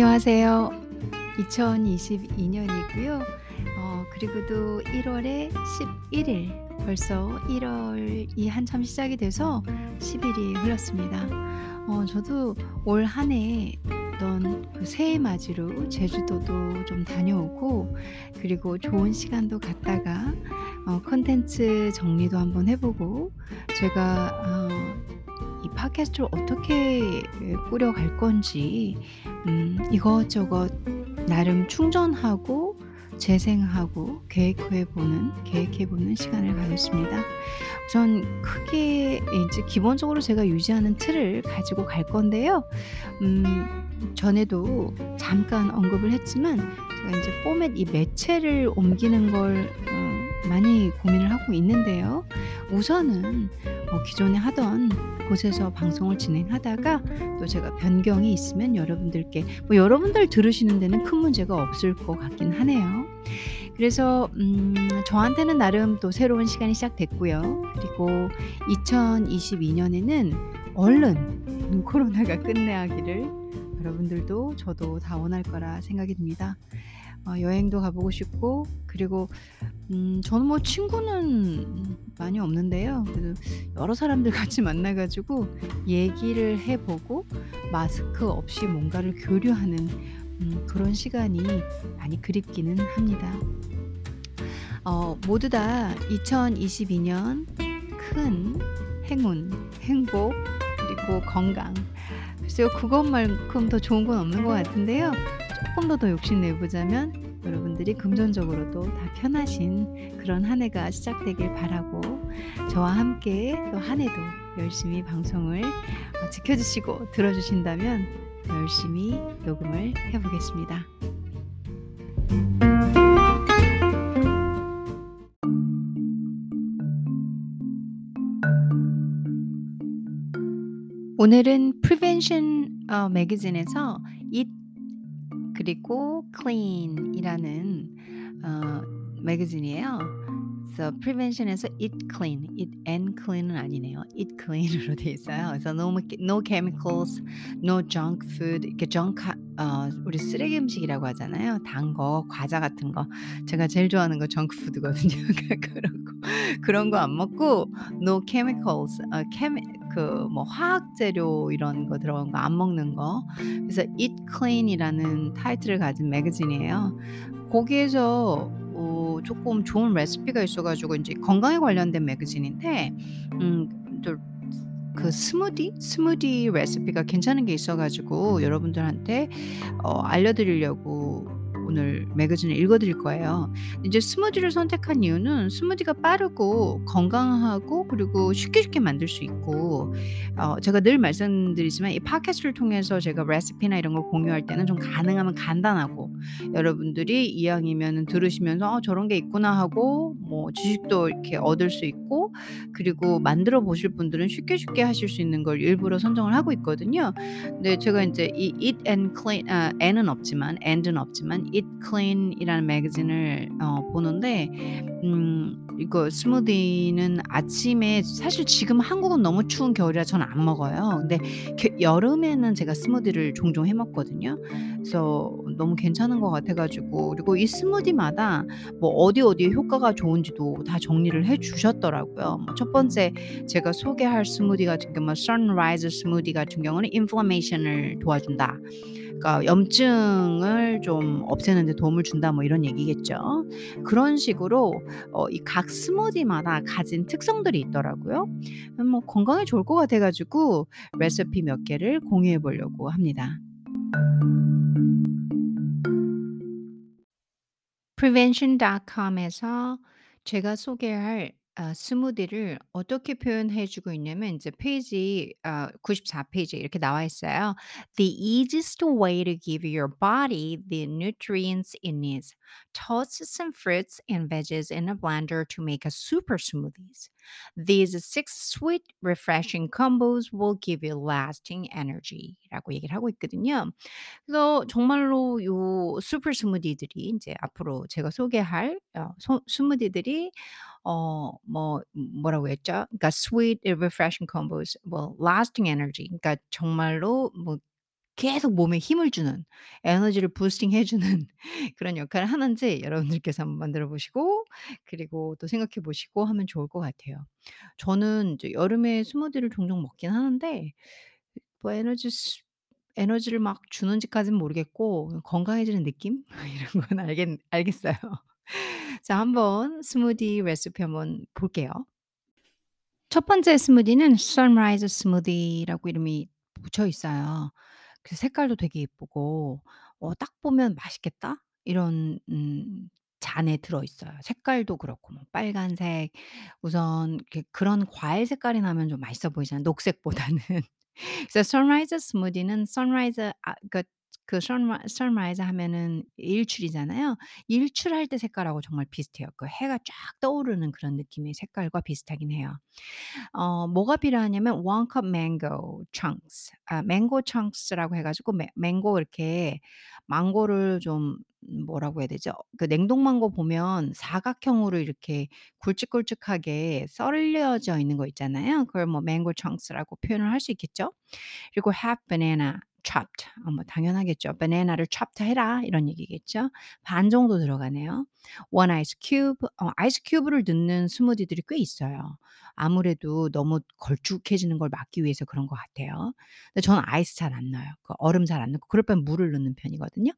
안녕하세요. 2022 년이고요. 어 그리고 또 1 월의 11일 벌써 1 월이 한참 시작이 돼서 10 일이 흘렀습니다. 어 저도 올 한 해 어떤 그 새해 맞이로 제주도도 좀 다녀오고 그리고 좋은 시간도 갖다가 어 콘텐츠 정리도 한번 해 보고 제가 어 이 팟캐스트를 어떻게 꾸려갈 건지 음 이것저것 나름 충전하고 재생하고 계획해 보는 계획해 보는 시간을 가졌습니다. 우선 크게 이제 기본적으로 제가 유지하는 틀을 가지고 갈 건데요. 음 전에도 잠깐 언급을 했지만 제가 인제 포맷 이 매체를 옮기는 걸어 많이 고민을 하고 있는데요. 우선은 어 기존에 하던 곳에서 방송을 진행하다가 또 제가 변경이 있으면 여러분들께 뭐 여러분들 들으시는 데는 큰 문제가 없을 것 같긴 하네요. 그래서 음 저한테는 나름 또 새로운 시간이 시작됐고요. 그리고 2022 년에는 얼른 음 코로나가 끝나기를 여러분들도 저도 다 원할 거라 생각이 듭니다. 어 여행도 가 보고 싶고 그리고 음 저는 뭐 친구는 많이 없는데요. 그래도 여러 사람들 같이 만나 가지고 얘기를 해 보고 마스크 없이 뭔가를 교류하는 음 그런 시간이 많이 그립기는 합니다. 어 모두 다 2022년 큰 행운, 행복 그리고 건강 글쎄요 그것만큼 더 좋은 건 없는 것 같은데요. 쪼끔 더더 욕심내 보자면 여러분들이 금전적으로도 다 편하신 그런 한 해가 시작되길 바라고 저와 함께 또 한 해도 열심히 방송을 어 지켜 주시고 들어 주신다면 열심히 녹음을 해 보겠습니다. 오늘은 어 매거진에서 Eat 그리고 Clean이라는 어 매거진이에요. 그래서 프리벤션에서 Eat Clean, Eat and Clean은 아니네요. Eat Clean으로 돼 있어요. 그래서 no no chemicals, no junk food 이렇게 junk 어 우리 쓰레기 음식이라고 하잖아요. 단 거, 과자 같은 거. 제가 제일 좋아하는 거 정크 푸드거든요. 그런 거 그런 거 안 먹고 no chemicals 어 케미 그 뭐 화학 재료 이런 거 들어간 거 안 먹는 거. 그래서 Eat Clean이라는 타이틀을 가진 매거진이에요. 거기에서 어 쪼끔 좋은 레시피가 있어 가지고 인제 건강에 관련된 매거진인데 음또그 스무디? 스무디 레시피가 괜찮은 게 있어 가지고 여러분들한테 어 알려 드리려고 오늘 매거진을 읽어 드릴 거예요. 이제 스무디를 선택한 이유는 스무디가 빠르고 건강하고 그리고 쉽게 쉽게 만들 수 있고 어 제가 늘 말씀드리지만 이 팟캐스트를 통해서 제가 레시피나 이런 걸 공유할 때는 좀 가능하면 간단하고 여러분들이 이왕이면은 들으시면서 '아 저런 게 있구나.' 하고 뭐 지식도 이렇게 얻을 수 있고 그리고 만들어 보실 분들은 쉽게 쉽게 하실 수 있는 걸 일부러 선정을 하고 있거든요. 근데 제가 인제 이 Eat and Clean 아 and는 없지만 and는 없지만 Eat Clean이라는 매거진을 어 보는데 음 이거 스무디는 아침에 사실 지금 한국은 너무 추운 겨울이라 저는 안 먹어요. 근데 겨 여름에는 제가 스무디를 종종 해 먹거든요. 그래서 너무 괜찮은 것 같아 가지고 그리고 이 스무디마다 뭐 어디 어디에 효과가 좋은지도 다 정리를 해 주셨더라고요. 뭐 첫 번째 제가 소개할 스무디 같은 경우는 sunrise 스무디 같은 경우는 inflammation을 도와준다. 그러니까 염증을 좀 없애는 데 도움을 준다 뭐 이런 얘기겠죠. 그런 식으로 어 이각 스무디마다 가진 특성들이 있더라고요. 음뭐 건강에 좋을 것 같아 가지고 레시피 몇 개를 공유해 보려고 합니다. prevention.com에서 제가 소개할 아 스무디를 어떻게 표현해 주고 있냐면 인제 페이지 아 94 페이지에 이렇게 나와 있어요. "The easiest way to give your body the nutrients it needs. Toss some fruits and veggies in a blender to make a super smoothies. These 6 sweet, refreshing combos will give you lasting energy."라고 얘기를 하고 있거든요. 그래서 정말로 요 슈퍼 스무디들이 인제 앞으로 제가 소개할 어 소 스무디들이 어 뭐 뭐라고 했죠? 그러니까 sweet refreshing combos 뭐 lasting energy 그러니까 정말로 뭐 계속 몸에 힘을 주는 에너지를 부스팅 해 주는 그런 역할을 하는지 여러분들께서 한번 만들어 보시고 그리고 또 생각해 보시고 하면 좋을 것 같아요. 저는 이제 여름에 스무디를 종종 먹긴 하는데 뭐 에너지 스 에너지를 막 주는지까지는 모르겠고 건강해지는 느낌? 이런 건 알겠 알겠어요. 자 한번 스무디 레시피 한번 볼게요. 첫 번째 스무디는 sunrise 스무디라고 이름이 붙여 있어요. 그 색깔도 되게 예쁘고 어 딱 보면 '맛있겠다.' 이런 음 잔에 들어 있어요. 색깔도 그렇고 뭐 빨간색 우선 그런 과일 색깔이 나면 좀 맛있어 보이잖아요 녹색보다는. 그래서 sunrise 스무디는 sunrise 아 그러니까 그 sunr- sunrise 하면은 일출이잖아요. 일출할 때 색깔하고 정말 비슷해요. 그 해가 쫙 떠오르는 그런 느낌의 색깔과 비슷하긴 해요. 어 뭐가 필요하냐면 1컵 mango chunks 아 mango chunks라고 해 가지고 매 망고 이렇게 망고를 좀 뭐라고 해야 되죠? 그 냉동망고 보면 사각형으로 이렇게 굵직굵직하게 썰려져 있는 거 있잖아요. 그걸 뭐 mango chunks라고 표현을 할 수 있겠죠? 그리고 half banana chopped 어 뭐 당연하겠죠. "바나나를 chopped 해라." 이런 얘기겠죠. 반 정도 들어가네요. 1 ice cube 어 ice cube를 넣는 스무디들이 꽤 있어요. 아무래도 너무 걸쭉해지는 걸 막기 위해서 그런 것 같아요. 근데 저는 아이스 잘 안 넣어요. 그 얼음 잘 안 넣고 그럴 바엔 물을 넣는 편이거든요.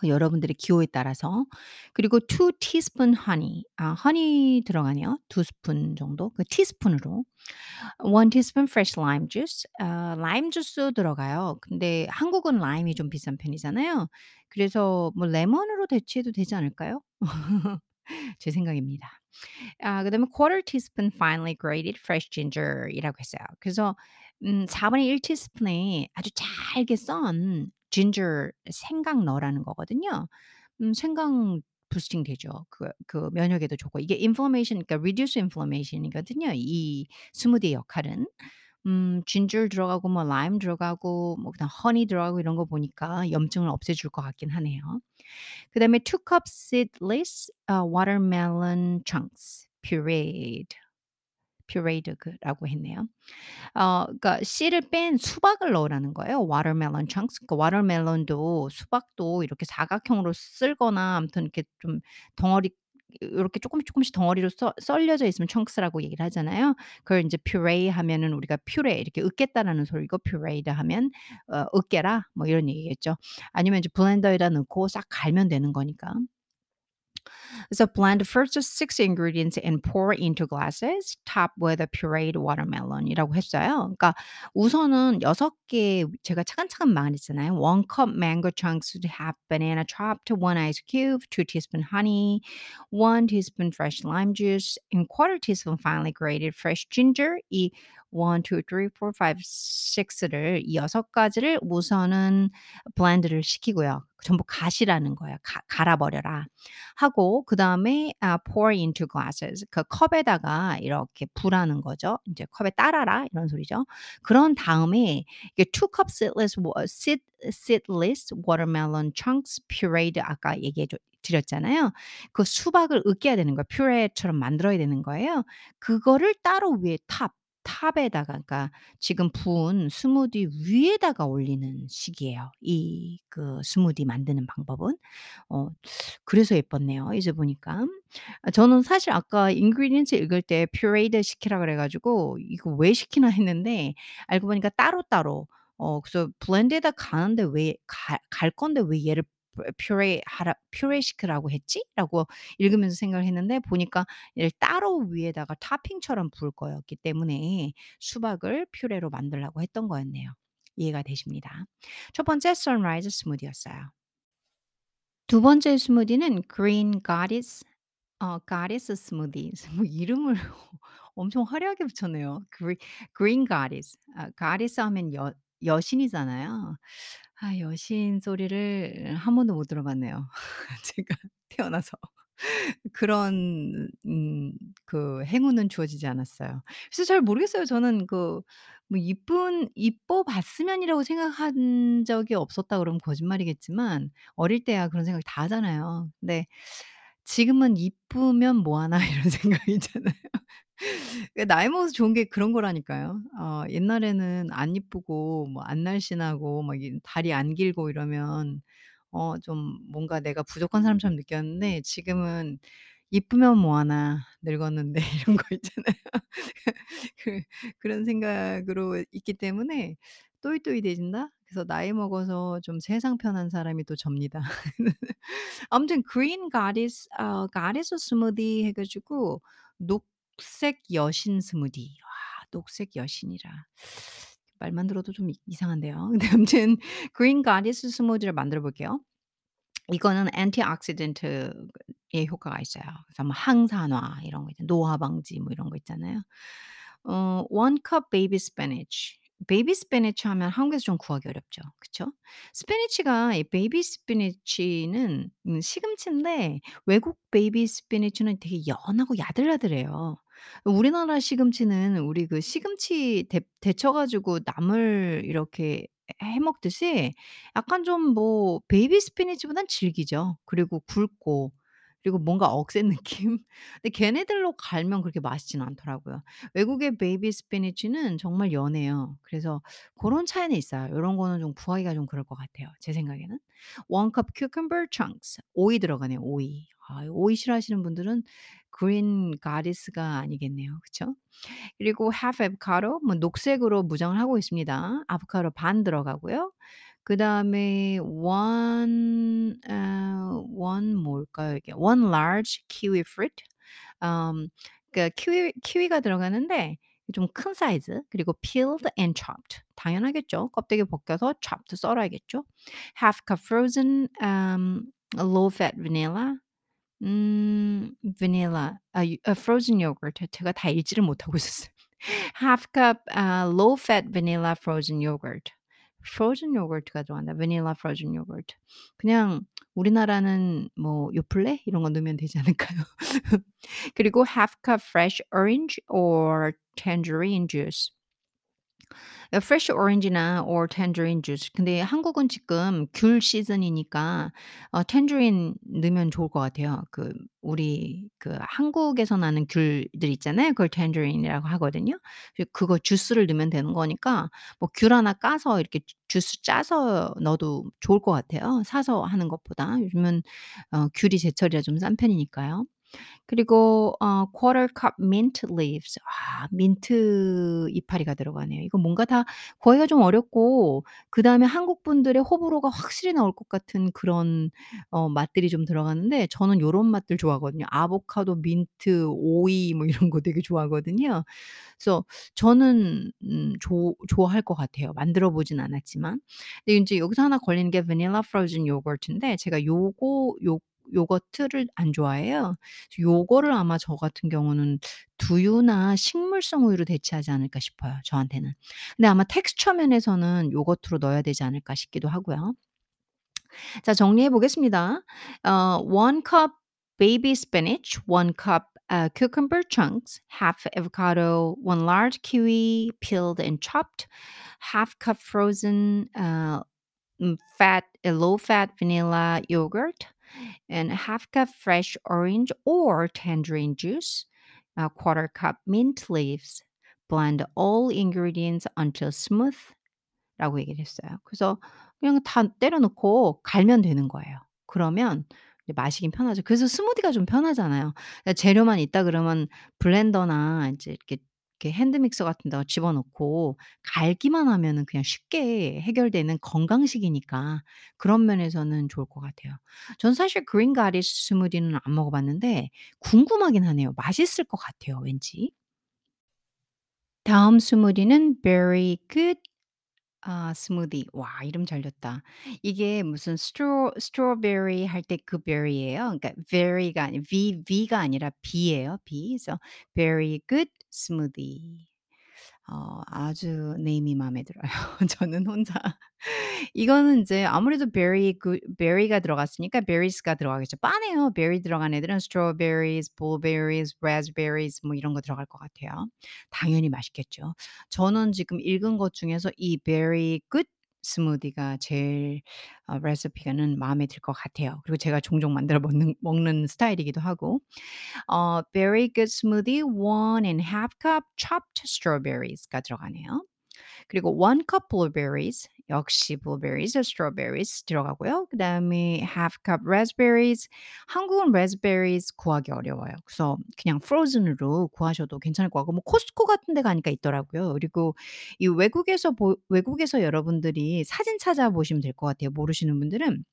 그 여러분들의 기호에 따라서. 그리고 2 teaspoon honey 아 honey 들어가네요. 2 스푼 정도 그 티스푼으로. 1 teaspoon fresh lime juice 아 라임 주스 들어가요. 근데 한국은 라임이 좀 비싼 편이잖아요. 그래서 뭐 레몬으로 대체해도 되지 않을까요? 제 생각입니다. 아 그다음에 quarter teaspoon finely grated fresh ginger이라고 했어요. 그래서 음 4분의 1 티스푼에 아주 잘게 썬 ginger 생강 넣으라는 거거든요. 음 생강 부스팅 되죠. 그 그 면역에도 좋고 이게 inflammation 그러니까 reduce inflammation이거든요 이 스무디의 역할은. 음 ginger 들어가고 뭐 라임 들어가고 뭐 그다음 honey 들어가고 이런 거 보니까 염증을 없애줄 것 같긴 하네요. 그다음에 2 cup seedless 어 watermelon chunks pureed 그라고 했네요. 어 그러니까 씨를 뺀 수박을 넣으라는 거예요 watermelon chunks. 그러니까 watermelon도 수박도 이렇게 사각형으로 쓸거나 아무튼 이렇게 좀 덩어리 요렇게 쪼끔씩 쪼끔씩 덩어리로 썰 썰려져 있으면 chunks라고 얘기를 하잖아요. 그걸 인제 puree 하면은 우리가 퓨레 이렇게 으깼다라는 소리고 pureed 하면 어 으깨라 뭐 이런 얘기겠죠. 아니면 이제 블렌더에다 넣고 싹 갈면 되는 거니까. 그래서 blend first 6 ingredients and pour into glasses. top with a pureed watermelon이라고 했어요. 그러니까 우선은 6개 제가 차근차근 말했잖아요. 1 cup mango chunks, half banana chopped, 1 ice cube, 2 teaspoon honey, 1 teaspoon fresh lime juice, and quarter teaspoon finely grated fresh ginger. 이 1, 2, 3, 4, 5, 6를 이6 가지를 우선은 블렌드를 시키고요. 전부 가시라는 거예요. 가 갈아 버려라 하고 그 다음에 아 pour into glasses 그 컵에다가 이렇게 부라는 거죠. 인제 "컵에 따라라." 이런 소리죠. 그런 다음에 이게 2 cup seedless 워 seed seedless watermelon chunks pureed 아까 얘기해 줘 드렸잖아요. 그 수박을 으깨야 되는 거예요. 퓨레처럼 만들어야 되는 거예요. 그거를 따로 위에 top top에다가 그러니까 지금 부은 스무디 위에다가 올리는 식이에요. 이 그 스무디 만드는 방법은. 어 그래서 예뻤네요 이제 보니까. 아 저는 사실 아까 ingredients 읽을 때 pureed 시키라 그래 가지고 '이거 왜 시키나.' 했는데 알고 보니까 따로따로 어 그래서 ' blend에다 가는데 왜 갈 갈 건데 왜 얘를 푸 퓨레 하라 퓨레 시키라고 했지?'라고 읽으면서 생각을 했는데 보니까 얘를 따로 위에다가 토핑처럼 부을 거였기 때문에 수박을 퓨레로 만들라고 했던 거였네요. 이해가 되십니다. 첫 번째 sunrise 스무디였어요. 두 번째 스무디는 green 어 goddess. 뭐 이름을 엄청 화려하게 붙였네요. green. 아 goddess 하면 여 여신이잖아요. 아 여신 소리를 한 번도 못 들어봤네요. 제가 태어나서. 그런 음 그 행운은 주어지지 않았어요. 그래서 잘 모르겠어요. 저는 그 뭐 이쁜 이뻐 봤으면이라고 생각한 적이 없었다 그러면 거짓말이겠지만 어릴 때야 그런 생각 다 하잖아요. 근데 지금은 '이쁘면 뭐 하나.' 이런 생각이잖아요. 그 나이 먹어서 좋은 게 그런 거라니까요. 어 옛날에는 안 이쁘고 뭐 안 날씬하고 막 이 다리 안 길고 이러면 어 좀 뭔가 내가 부족한 사람처럼 느꼈는데 지금은 '이쁘면 뭐 하나. 늙었는데.' 이런 거 있잖아요. 그 그런 생각으로 있기 때문에 '또이또이해진다.' 그래서 나이 먹어서 좀 세상 편한 사람이 또 접니다. 아무튼 green goddess 어 goddess 스무디 해 가지고 녹 색 여신 스무디. 와 녹색 여신이라. 말만 들어도 좀이 이상한데요. 근데 아무튼 green goddess 스무디를 만들어 볼게요. 이거는 antioxidant의 효과가 있어요. 그래서 뭐 항산화 이런 거 있잖아요. 노화 방지 뭐 이런 거 있잖아요. 어1 cup baby spinach. baby spinach 하면 한국에서 좀 구하기 어렵죠. 그쵸? spinach가 이 baby spinach는 음 시금치인데 외국 baby spinach는 되게 연하고 야들야들해요. 우리나라 시금치는 우리 그 시금치 데 데쳐 가지고 나물 이렇게 해 먹듯이 약간 좀 뭐 baby spinach보단 질기죠. 그리고 굵고 그리고 뭔가 억센 느낌? 근데 걔네들로 갈면 그렇게 맛있지는 않더라고요. 외국의 baby spinach는 정말 연해요. 그래서 고런 차이는 있어요. 요런 거는 좀 구하기가 좀 그럴 것 같아요, 제 생각에는. 1 cup cucumber chunks. 오이 들어가네요, 오이. 아 오이 싫어하시는 분들은 green goddess가 아니겠네요. 그쵸? 그리고 half avocado 뭐 녹색으로 무장을 하고 있습니다. 아보카도 반 들어가고요. 그 다음에 one 어 one 뭘까요 이게? one large kiwi fruit. 음 그러니까 키위 키위가 들어가는데 좀 큰 사이즈 그리고 peeled and chopped. 당연하겠죠. 껍데기 벗겨서 chopped 썰어야겠죠. half cup frozen um low fat vanilla. 음 vanilla 아 유 아 frozen yogurt 제가 다 읽지를 못하고 있었어요. half cup 아 low fat vanilla frozen yogurt. frozen yogurt가 들어간다. vanilla frozen yogurt. 그냥 우리나라는 뭐 요플레 이런 거 넣으면 되지 않을까요? 그리고 half cup fresh orange or tangerine juice. 어 fresh orange나 or tangerine juice. 근데 한국은 지금 귤 시즌이니까 어 tangerine 넣으면 좋을 것 같아요. 그 우리 그 한국에서 나는 귤들 있잖아요. 그걸 tangerine이라고 하거든요. 그 그거 주스를 넣으면 되는 거니까 뭐 귤 하나 까서 이렇게 주 주스 짜서 넣어도 좋을 것 같아요, 사서 하는 것보다. 요즘은 어 귤이 제철이라 좀 싼 편이니까요. 그리고 어 quarter cup mint leaves. 아 민트 이파리가 들어가네요. 이거 뭔가 다 구하기가 좀 어렵고 그 다음에 한국 분들의 호불호가 확실히 나올 것 같은 그런 어 맛들이 좀 들어가는데 저는 요런 맛들 좋아하거든요. 아보카도, 민트, 오이 뭐 이런 거 되게 좋아하거든요. 그래서 저는 음좋 좋아할 것 같아요. 만들어 보진 않았지만. 근데 인제 여기서 하나 걸리는 게 vanilla frozen yogurt인데 제가 요거 요 요거트를 안 좋아해요. 그래서 요거를 아마 저 같은 경우는 두유나 식물성 우유로 대체하지 않을까 싶어요, 저한테는. 근데 아마 텍스처 면에서는 요거트로 넣어야 되지 않을까 싶기도 하고요. 자 정리해 보겠습니다. 어 1 cup baby spinach, 1 cup uh, cucumber chunks, half avocado, 1 large kiwi peeled and chopped, half cup frozen uh, mm, fat, uh, low fat vanilla yogurt, and half cup fresh orange or tangerine juice, a quarter cup mint leaves. Blend all ingredients until smooth. 라고 얘기를 했어요. 그래서 그냥 다 때려 넣고 갈면 되는 거예요. 그러면 이제 마시긴 편하죠. 그래서 스무디가 좀 편하잖아요. 그러니까 재료만 있다 그러면 블렌더나 인제 이렇게 이렇게 핸드 믹서 같은 데다 집어넣고 갈기만 하면은 그냥 쉽게 해결되는 건강식이니까 그런 면에서는 좋을 것 같아요. 전 사실 green goddess 스무디는 안 먹어 봤는데 궁금하긴 하네요. 맛있을 것 같아요, 왠지. 다음 스무디는 berry good 아 스무디. 와 이름 잘 졌다. 이게 무슨 straw- strawberry 할 때 그 berry예요. 그러니까 very가 아니 V V가 아니라 B예요, B. 그래서 berry good smoothie. 어 아주 name이 마음에 들어요. 저는 혼자 이거는 인제 아무래도 good berry가 들어갔으니까 berries가 들어가겠죠. 바네요. berry 들어간 애들은 strawberries, blueberries, raspberries 뭐 이런 거 들어갈 것 같아요. 당연히 맛있겠죠. 저는 지금 읽은 것 중에서 이 berry good 스무디가 제일 어 레시피가는 마음에 들 것 같아요. 그리고 제가 종종 만들어 먹는 먹는 스타일이기도 하고. 어 very good smoothie, 1 and half cup chopped strawberries가 들어가네요. 그리고 1 cup blueberries 역시 blueberries, strawberries 들어가고요. 그 다음에 half cup raspberries 한국은 raspberries 구하기 어려워요. 그래서 그냥 frozen으로 구하셔도 괜찮을 것 같고 뭐 코스트코 같은 데 가니까 있더라고요. 그리고 이 외국에서 보 외국에서 여러분들이 사진 찾아보시면 될 것 같아요, 모르시는 분들은.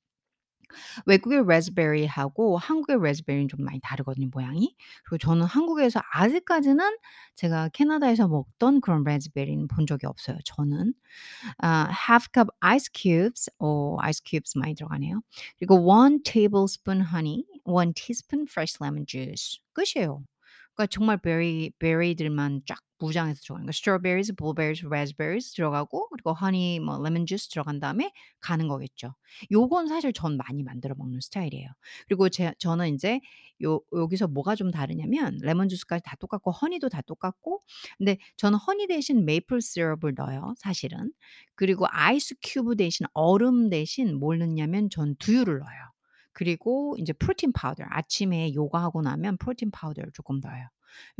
외국의 raspberry하고 한국의 raspberry는 좀 많이 다르거든요, 모양이. 그리고 저는 한국에서 아직까지는 제가 캐나다에서 먹던 그런 raspberry는 본 적이 없어요, 저는. 아 half cup ice cubes 어 ice cubes 많이 들어가네요. 그리고 1 tablespoon honey, 1 teaspoon fresh lemon juice 끝이에요. 그러니까 정말 베리 베리들만 쫙 무장해서 들어가는 거예요. strawberries, blueberries, raspberries 들어가고 그리고 honey 뭐 lemon juice 들어간 다음에 가는 거겠죠. 요건 사실 전 많이 만들어 먹는 스타일이에요. 그리고 제 저는 인제 요 여기서 뭐가 좀 다르냐면 레몬 주스까지 다 똑같고 honey도 다 똑같고 근데 저는 honey 대신 메이플 시럽을 넣어요, 사실은. 그리고 ice cube 대신 얼음 대신 뭘 넣냐면 전 두유를 넣어요. 그리고 인제 protein powder 아침에 요가하고 나면 protein powder를 쪼끔 넣어요.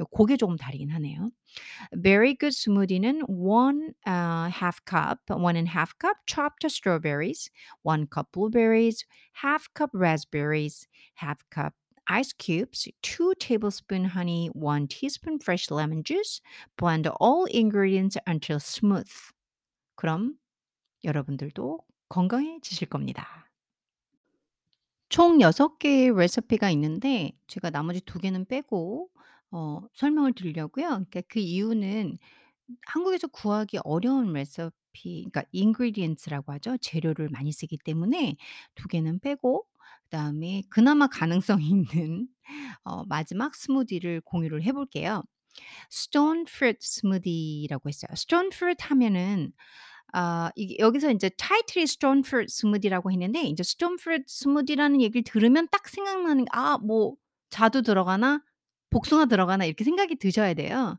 요 고게 조금 다르긴 하네요. Very good smoothie는 1아 half cup, 1 and half cup chopped strawberries, 1 cup blueberries, half cup raspberries, half cup ice cubes, 2 tablespoon honey, 1 teaspoon fresh lemon juice. Blend all ingredients until smooth. 그럼 여러분들도 건강해지실 겁니다. 총 6 개의 레시피가 있는데 제가 나머지 2 개는 빼고 어 설명을 드리려고요. 그러니까 그 이유는 한국에서 구하기 어려운 레시피 그러니까 ingredients라고 하죠. 재료를 많이 쓰기 때문에 2 개는 빼고 그다음에 그나마 가능성이 있는 어 마지막 스무디를 공유를 해 볼게요. stone fruit smoothie라고 했어요. stone fruit 하면은 아 이게 여기서 인제 타이틀이 fruit smoothie라고 했는데 stone fruit smoothie라는 얘기를 들으면 딱 생각나는 게 '아 뭐 자두 들어가나? 복숭아 들어가나?' 이렇게 생각이 드셔야 돼요.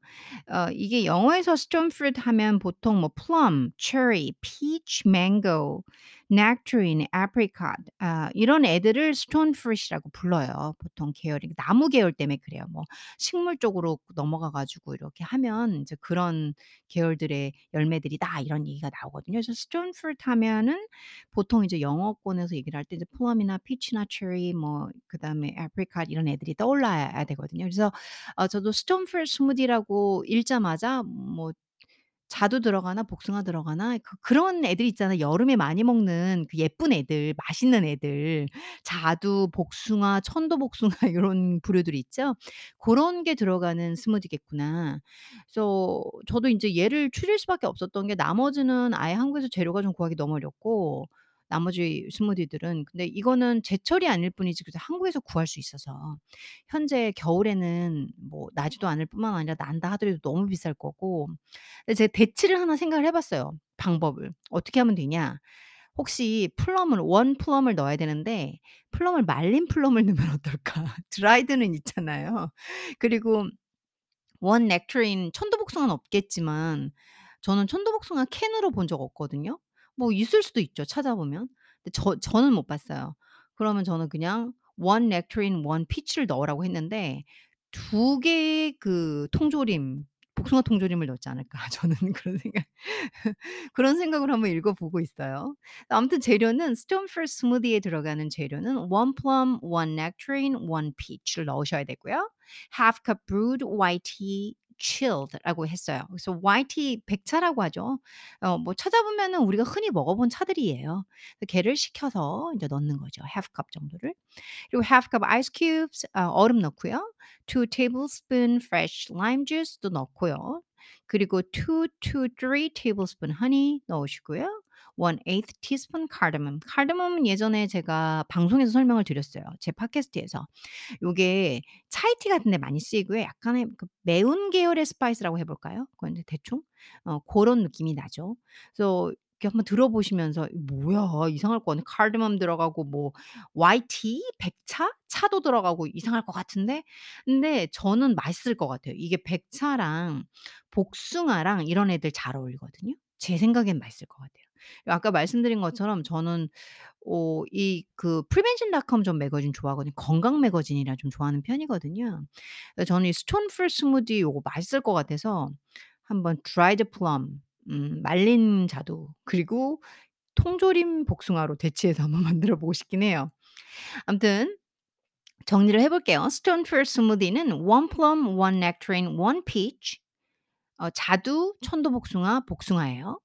어 이게 영어에서 fruit 하면 보통 뭐 plum, cherry, peach, mango, nectarine, apricot 아 이런 애들을 fruit이라고 불러요. 보통 계열이 나무 계열 때문에 그래요. 뭐 식물 쪽으로 넘어가 가지고 이렇게 하면 인제 "그런 계열들의 열매들이다." 이런 얘기가 나오거든요. 그래서 fruit 하면은 보통 이제 영어권에서 얘기를 할 때 이제 plum이나 peach나 cherry 뭐 그다음에 apricot 이런 애들이 떠올라야 되거든요. 그래서 어 저도 fruit smoothie라고 읽자마자 뭐 자두 들어가나 복숭아 들어가나 그 그런 애들 있잖아요. 여름에 많이 먹는 그 예쁜 애들, 맛있는 애들. 자두, 복숭아, 천도복숭아 요런 부류들 있죠. '고런 게 들어가는 스무디겠구나.' 그래서 저도 인제 얘를 추릴 수밖에 없었던 게 나머지는 아예 한국에서 재료가 좀 구하기 너무 어렵고 나머지 스무디들은 근데 이거는 제철이 아닐 뿐이지 그래도 한국에서 구할 수 있어서 현재 겨울에는 뭐 나지도 않을 뿐만 아니라 난다 하더라도 너무 비쌀 거고 근데 제가 대치를 하나 생각을 해 봤어요, 방법을. 어떻게 하면 되냐. 혹시 plum을 1 plum을 넣어야 되는데 플럼을 말린 plum을 넣으면 어떨까? dried는 있잖아요. 그리고 1 nectarine 천도복숭아는 없겠지만 저는 천도복숭아 캔으로 본 적 없거든요. 뭐 있을 수도 있죠, 찾아보면. 근데 저 저는 못 봤어요. 그러면 저는 그냥 1 nectarine, 1 peach를 넣으라고 했는데 2 개의 그 통조림, 복숭아 통조림을 넣지 않을까 저는 그런 생각 그런 생각으로 한번 읽어 보고 있어요. 아무튼 재료는 fruit smoothie에 들어가는 재료는 1 plum, 1 nectarine, 1 peach를 넣으셔야 되고요. half cup brewed white tea chilled라고 했어요. 그래서 tea 백차라고 하죠. 어 뭐 찾아보면은 우리가 흔히 먹어 본 차들이에요. 걔를 식혀서 인제 넣는 거죠, half cup 정도를. 그리고 half cup ice cubes 아 얼음 넣고요. 2 tablespoon fresh lime juice도 넣고요. 그리고 2 to 3 tablespoon honey 넣으시고요. 1/8 teaspoon cardamom. cardamom은 예전에 제가 방송에서 설명을 드렸어요, 제 팟캐스트에서. 요게 chai tea 같은 데 많이 쓰이고요. 약간의 그 매운 계열의 spice라고 해 볼까요? 이제 대충 어 고런 느낌이 나죠. 그래서 이렇게 한번 들어보시면서 '뭐야 이상할 것 같네. cardamom 들어가고 뭐 tea 백차? 차도 들어가고 이상할 것 같은데.' 근데 저는 맛있을 것 같아요. 이게 백차랑 복숭아랑 이런 애들 잘 어울리거든요. 제 생각엔 맛있을 것 같아요. 아까 말씀드린 것처럼 저는 어 이그 prevention.com 좀 매거진 좋아하거든요. 건강 매거진이라 좀 좋아하는 편이거든요. 저는 이 fruit 스무디 요거 맛있을 것 같아서 한번 dried plum 음 말린 자두 그리고 통조림 복숭아로 대체해서 한번 만들어 보고 싶긴 해요. 아무튼 정리를 해 볼게요. stone fruit 스무디는 1 plum, 1 nectarine, 1 peach 어 자두, 천도복숭아, 복숭아예요.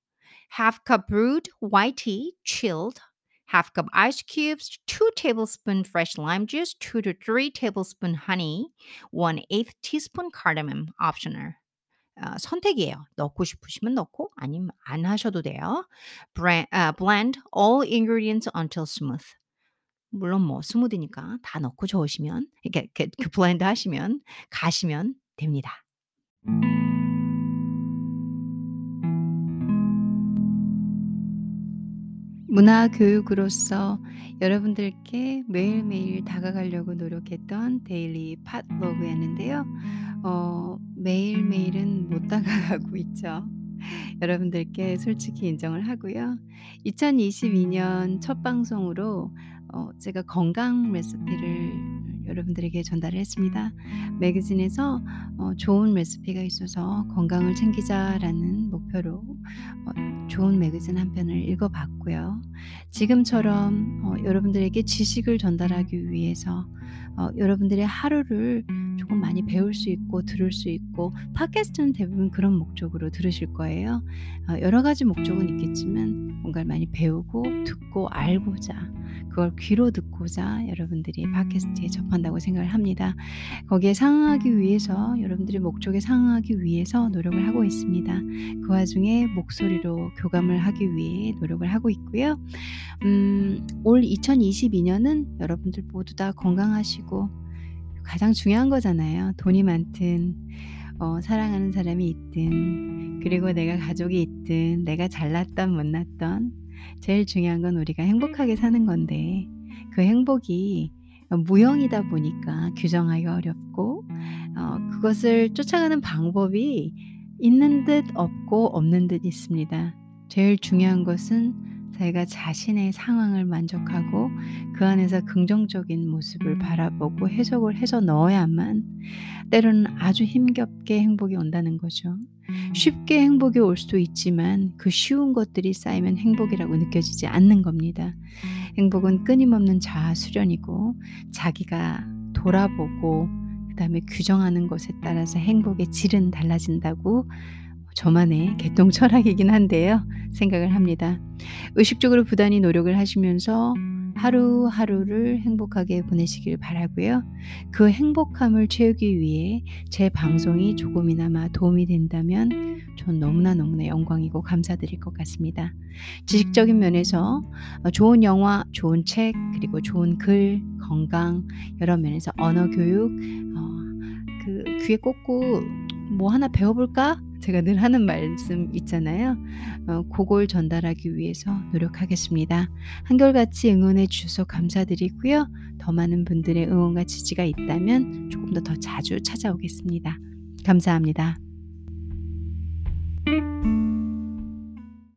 Half cup brewed white tea, chilled. half cup ice cubes, 2 tablespoon fresh lime juice, 2 to 3 tablespoon honey, 1/8 teaspoon cardamom optional. 어 선택이에요. 넣고 싶으시면 넣고 아니면 안 하셔도 돼요. bran 아 blend all ingredients until smooth. 물론 뭐 스무디니까 다 넣고 저으시면 이렇게 그그 블렌드 하시면 가시면 됩니다. 문화 교육으로서 여러분들께 매일매일 다가가려고 노력했던 데일리 팟로그였는데요. 어 매일매일은 못 다가가고 있죠. 여러분들께 솔직히 인정을 하고요. 2022년 첫 방송으로 어 제가 건강 레시피를 여러분들에게 전달을 했습니다. 매거진에서 어 "좋은 레시피가 있어서 건강을 챙기자."라는 목표로 어 좋은 매거진 한 편을 읽어 봤고요. 지금처럼 어 여러분들에게 지식을 전달하기 위해서 어 여러분들의 하루를 조금 많이 배울 수 있고 들을 수 있고 팟캐스트는 대부분 그런 목적으로 들으실 거예요. 어 여러 가지 목적은 있겠지만 뭔가를 많이 배우고 듣고 알고자 그걸 귀로 듣고자 여러분들이 팟캐스트에 접 한다고 생각을 합니다. 거기에 상응하기 위해서 여러분들의 목적에 상응하기 위해서 노력을 하고 있습니다. 그 와중에 목소리로 교감을 하기 위해 노력을 하고 있고요. 음, 올 2022년은 여러분들 모두 다 건강하시고 가장 중요한 거잖아요. 돈이 많든 어, 사랑하는 사람이 있든 그리고 내가 가족이 있든 내가 잘났던 못났던 제일 중요한 건 우리가 행복하게 사는 건데 그 행복이 무형이다 보니까 규정하기 어렵고 어, 그것을 쫓아가는 방법이 있는 듯 없고 없는 듯 있습니다. 제일 중요한 것은 자기가 자신의 상황을 만족하고 그 안에서 긍정적인 모습을 바라보고 해석을 해서 넣어야만 때로는 아주 힘겹게 행복이 온다는 거죠. 쉽게 행복이 올 수도 있지만 그 쉬운 것들이 쌓이면 행복이라고 느껴지지 않는 겁니다. 행복은 끊임없는 자아 수련이고 자기가 돌아보고 그다음에 규정하는 것에 따라서 행복의 질은 달라진다고 저만의 개똥 철학이긴 한데요. 생각을 합니다. 의식적으로 부단히 노력을 하시면서 하루하루를 행복하게 보내시길 바라고요. 그 행복함을 채우기 위해 제 방송이 조금이나마 도움이 된다면 전 너무나 너무나 영광이고 감사드릴 것 같습니다. 지식적인 면에서 어, 좋은 영화, 좋은 책, 그리고 좋은 글, 건강 여러 면에서 언어 교육 어, 그 귀에 꽂고 뭐 하나 배워볼까? 제가 늘 하는 말씀 있잖아요. 어, 그걸 전달하기 위해서 노력하겠습니다. 한결같이 응원해 주셔서 감사드리고요. 더 많은 분들의 응원과 지지가 있다면 조금 더 더 자주 찾아오겠습니다. 감사합니다.